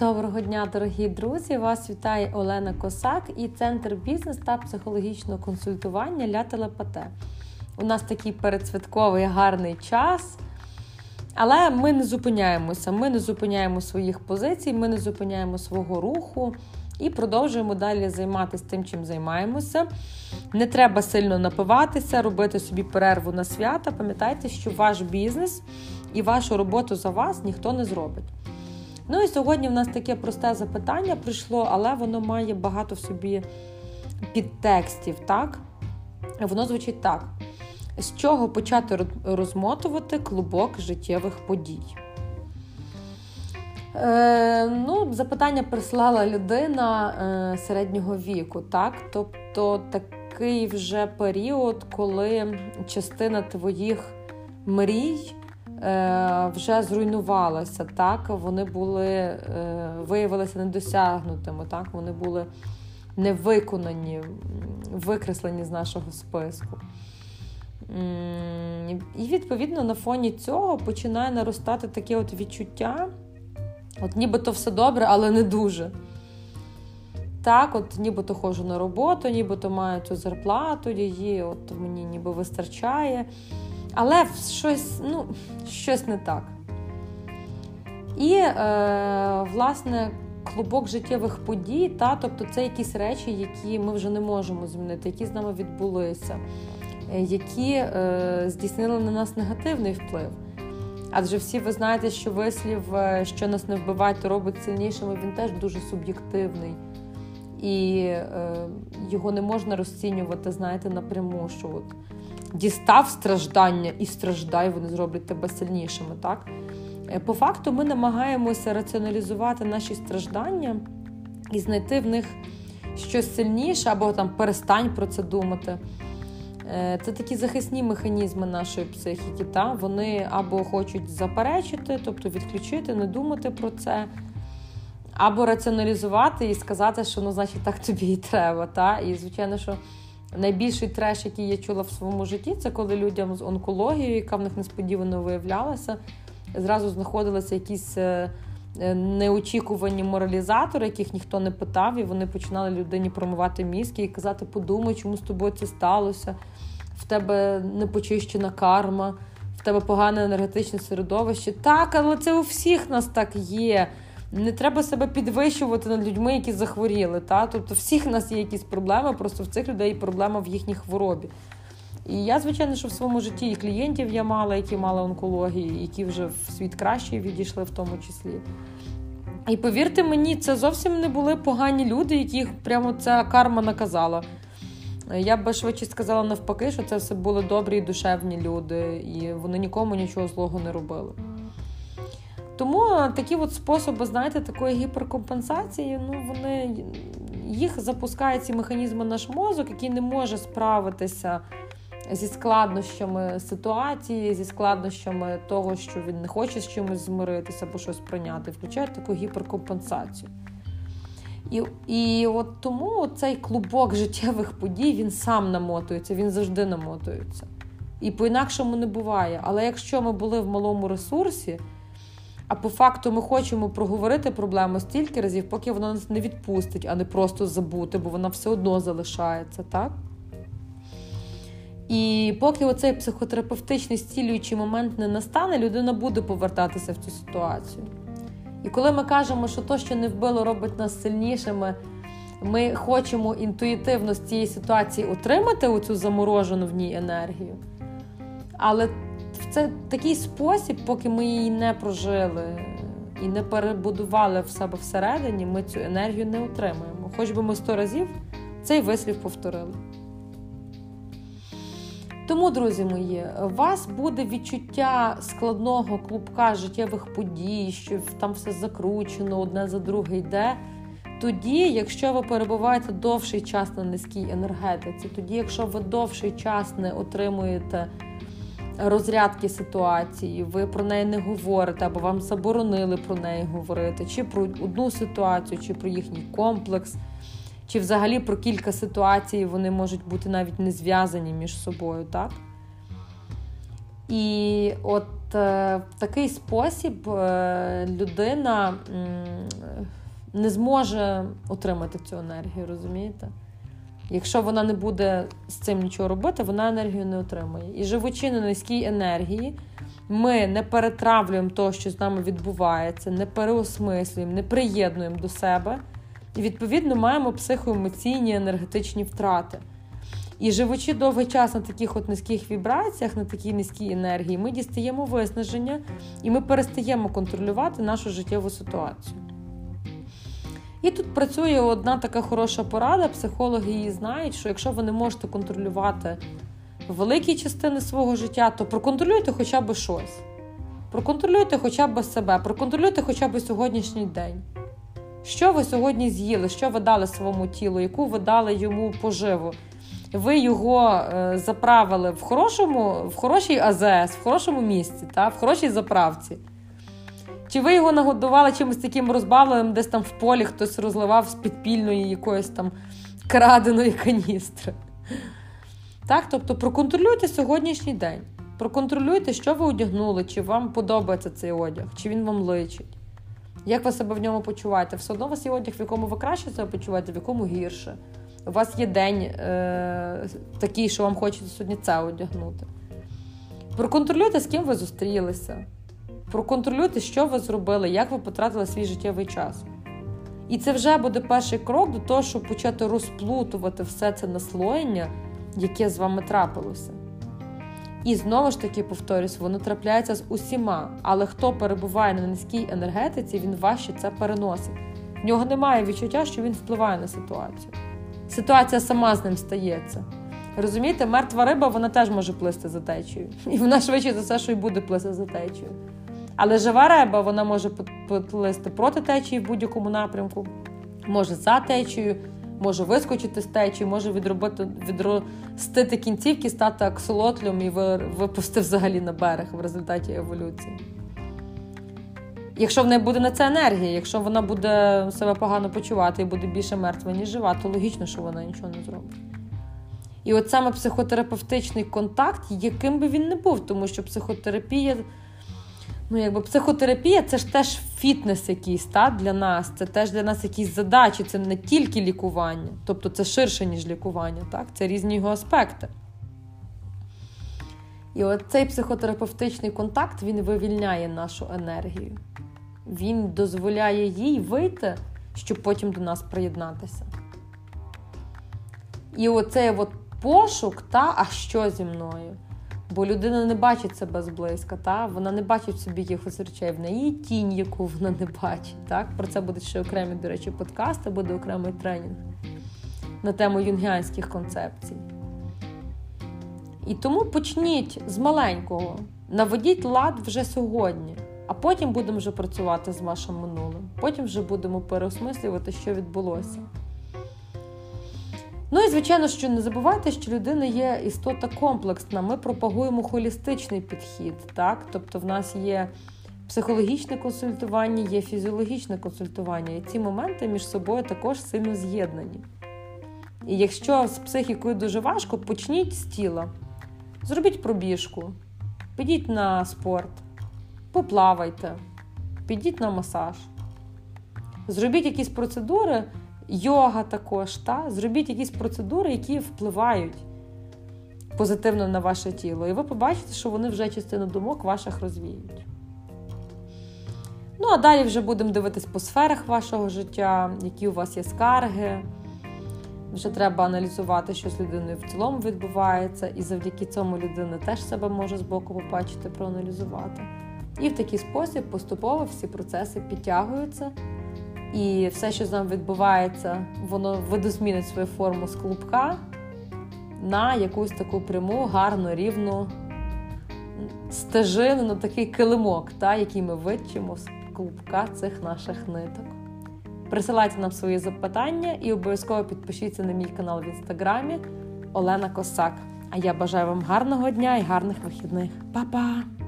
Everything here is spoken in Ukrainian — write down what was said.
Доброго дня, дорогі друзі! Вас вітає Олена Косак і Центр бізнес та психологічного консультування Ля Телепате. У нас такий передсвятковий гарний час, але ми не зупиняємося. Ми не зупиняємо своїх позицій, ми не зупиняємо свого руху і продовжуємо далі займатися тим, чим займаємося. Не треба сильно напиватися, робити собі перерву на свята. Пам'ятайте, що ваш бізнес і вашу роботу за вас ніхто не зробить. Ну і сьогодні в нас таке просте запитання прийшло, але воно має багато в собі підтекстів. так? Воно звучить так: з чого почати розмотувати клубок життєвих подій? Е, ну, Запитання прислала людина е, середнього віку, так? Тобто такий вже період, коли частина твоїх мрій. Е, вже зруйнувалася. Так, вони були, е, виявилися недосягнутими, так, вони були невиконані, викреслені з нашого списку. І, відповідно, на фоні цього починає наростати таке от відчуття, от нібито все добре, але не дуже. Так, от нібито ходжу на роботу, нібито маю цю зарплату, її от мені ніби вистачає. Але щось ну, щось не так. І, е, власне, клубок життєвих подій, та, тобто це якісь речі, які ми вже не можемо змінити, які з нами відбулися, е, які е, здійснили на нас негативний вплив. Адже всі ви знаєте, що вислів, е, що нас не вбиває, то робить сильнішими, він теж дуже суб'єктивний. І е, його не можна розцінювати, знаєте, напряму. що от дістав страждання і страждай, вони зроблять тебе сильнішими. так? Е, по факту, ми намагаємося раціоналізувати наші страждання і знайти в них щось сильніше, або там перестань про це думати. Е, це такі захисні механізми нашої психіки. Та? Вони або хочуть заперечити, тобто відключити, не думати про це, або раціоналізувати і сказати, що ну, значить, так тобі і треба. Та? І, звичайно, що Найбільший треш, який я чула в своєму житті, це коли людям з онкологією, яка в них несподівано виявлялася, зразу знаходилися якісь е, е, неочікувані моралізатори, яких ніхто не питав, і вони починали людині промивати мізки і казати: подумай, чому з тобою це сталося, в тебе непочищена карма, в тебе погане енергетичне середовище. Так, але це у всіх нас так є. Не треба себе підвищувати над людьми, які захворіли. Та? Тобто, всіх нас є якісь проблеми, просто в цих людей проблема в їхній хворобі. І я, звичайно, що в своєму житті і клієнтів я мала, які мали онкології, які вже в світ кращий відійшли в тому числі. І повірте мені, це зовсім не були погані люди, яких прямо ця карма наказала. Я б швидше сказала навпаки, що це все були добрі і душевні люди, і вони нікому нічого злого не робили. Тому такі от способи, знаєте, такої гіперкомпенсації, ну вони їх запускає ці механізми наш мозок, який не може справитися зі складнощами ситуації, зі складнощами того, що він не хоче з чимось змиритися або щось прийняти, включає таку гіперкомпенсацію. І і от тому цей клубок життєвих подій він сам намотується, він завжди намотується. І по-інакшому не буває. Але якщо ми були в малому ресурсі, а по факту ми хочемо проговорити проблему стільки разів, поки вона нас не відпустить, а не просто забути, бо вона все одно залишається, так? І поки оцей психотерапевтичний стілюючий момент не настане, людина буде повертатися в цю ситуацію. І коли ми кажемо, що то, що не вбило, робить нас сильнішими, ми хочемо інтуїтивно з цієї ситуації отримати оцю заморожену в ній енергію. Але це такий спосіб, поки ми її не прожили і не перебудували в себе всередині, ми цю енергію не отримаємо. Хоч би ми сто разів цей вислів повторили. Тому, друзі мої, у вас буде відчуття складного клубка життєвих подій, що там все закручено, одне за друге йде. Тоді, якщо ви перебуваєте довший час на низькій енергетиці, тоді, якщо ви довший час не отримуєте розрядки ситуації, ви про неї не говорите, або вам заборонили про неї говорити, чи про одну ситуацію, чи про їхній комплекс, чи взагалі про кілька ситуацій вони можуть бути навіть не зв'язані між собою, так? І от е, в такий спосіб е, людина не зможе отримати цю енергію, розумієте? Якщо вона не буде з цим нічого робити, вона енергію не отримує. І живучи на низькій енергії, ми не перетравлюємо те, що з нами відбувається, не переосмислюємо, не приєднуємо до себе. І, відповідно, маємо психоемоційні енергетичні втрати. І живучи довгий час на таких от низьких вібраціях, на такій низькій енергії, ми дістаємо виснаження і ми перестаємо контролювати нашу життєву ситуацію. І тут працює одна така хороша порада. Психологи її знають, що якщо ви не можете контролювати великі частини свого життя, то проконтролюйте хоча б щось. Проконтролюйте хоча б себе, проконтролюйте хоча б сьогоднішній день. Що ви сьогодні з'їли, що ви дали своєму тілу, яку ви дали йому поживу? Ви його е, заправили в хорошому, в хорошій АЗС, в хорошому місці, та, в хорошій заправці. Чи ви його нагодували чимось таким розбавленим, десь там в полі хтось розливав з підпільної якоїсь там краденої каністри? Так, Тобто проконтролюйте сьогоднішній день. Проконтролюйте, що ви одягнули, чи вам подобається цей одяг, чи він вам личить. Як ви себе в ньому почуваєте? Все одно у вас є одяг, в якому ви краще себе почуваєте, в якому гірше. У вас є день е- такий, що вам хочеться сьогодні це одягнути. Проконтролюйте, з ким ви зустрілися. Проконтролюйте, що ви зробили, як ви потратили свій життєвий час. І це вже буде перший крок до того, щоб почати розплутувати все це наслоєння, яке з вами трапилося. І знову ж таки, повторюсь, воно трапляється з усіма. Але хто перебуває на низькій енергетиці, він важче це переносить. В нього немає відчуття, що він впливає на ситуацію. Ситуація сама з ним стається. Розумієте, мертва риба вона теж може плисти за течією. І вона швидше за все, що й буде плисти за течією. Але жива риба вона може плисти проти течії в будь-якому напрямку, може за течією, може вискочити з течії, може відробити, відростити кінцівки, стати аксолотлем і випусти взагалі на берег в результаті еволюції. Якщо в неї буде на це енергія, якщо вона буде себе погано почувати і буде більше мертва, ніж жива, то логічно, що вона нічого не зробить. І от саме психотерапевтичний контакт, яким би він не був, тому що психотерапія Ну, якби психотерапія це ж теж фітнес якийсь та, для нас, це теж для нас якісь задачі, це не тільки лікування, тобто це ширше, ніж лікування, так? це різні його аспекти. І от цей психотерапевтичний контакт він вивільняє нашу енергію. Він дозволяє їй вийти, щоб потім до нас приєднатися. І оцей от пошук, та, а що зі мною? Бо людина не бачить себе зблизька, та? вона не бачить в собі якихось речей, в неї тінь, яку вона не бачить. Так? Про це будуть ще окремі, до речі, подкасти, буде окремий тренінг на тему юнгіанських концепцій. І тому почніть з маленького, наведіть лад вже сьогодні, а потім будемо вже працювати з вашим минулим. Потім вже будемо переосмислювати, що відбулося. Ну і звичайно, що не забувайте, що людина є істота комплексна. Ми пропагуємо холістичний підхід, так? Тобто, в нас є психологічне консультування, є фізіологічне консультування, і ці моменти між собою також сильно з'єднані. І якщо з психікою дуже важко, почніть з тіла. Зробіть пробіжку, підіть на спорт, поплавайте, підіть на масаж. Зробіть якісь процедури, йога також. Та? Зробіть якісь процедури, які впливають позитивно на ваше тіло. І ви побачите, що вони вже частину думок ваших розвіють. Ну, а далі вже будемо дивитись по сферах вашого життя, які у вас є скарги. Вже треба аналізувати, що з людиною в цілому відбувається, і завдяки цьому людина теж себе може з боку побачити, проаналізувати. І в такий спосіб поступово всі процеси підтягуються і все, що з нами відбувається, воно видозмінить свою форму з клубка на якусь таку пряму, гарну, рівну стежину, на такий килимок, та, який ми витчимо з клубка цих наших ниток. Присилайте нам свої запитання і обов'язково підпишіться на мій канал в інстаграмі Олена Косак. А я бажаю вам гарного дня і гарних вихідних. Па-па!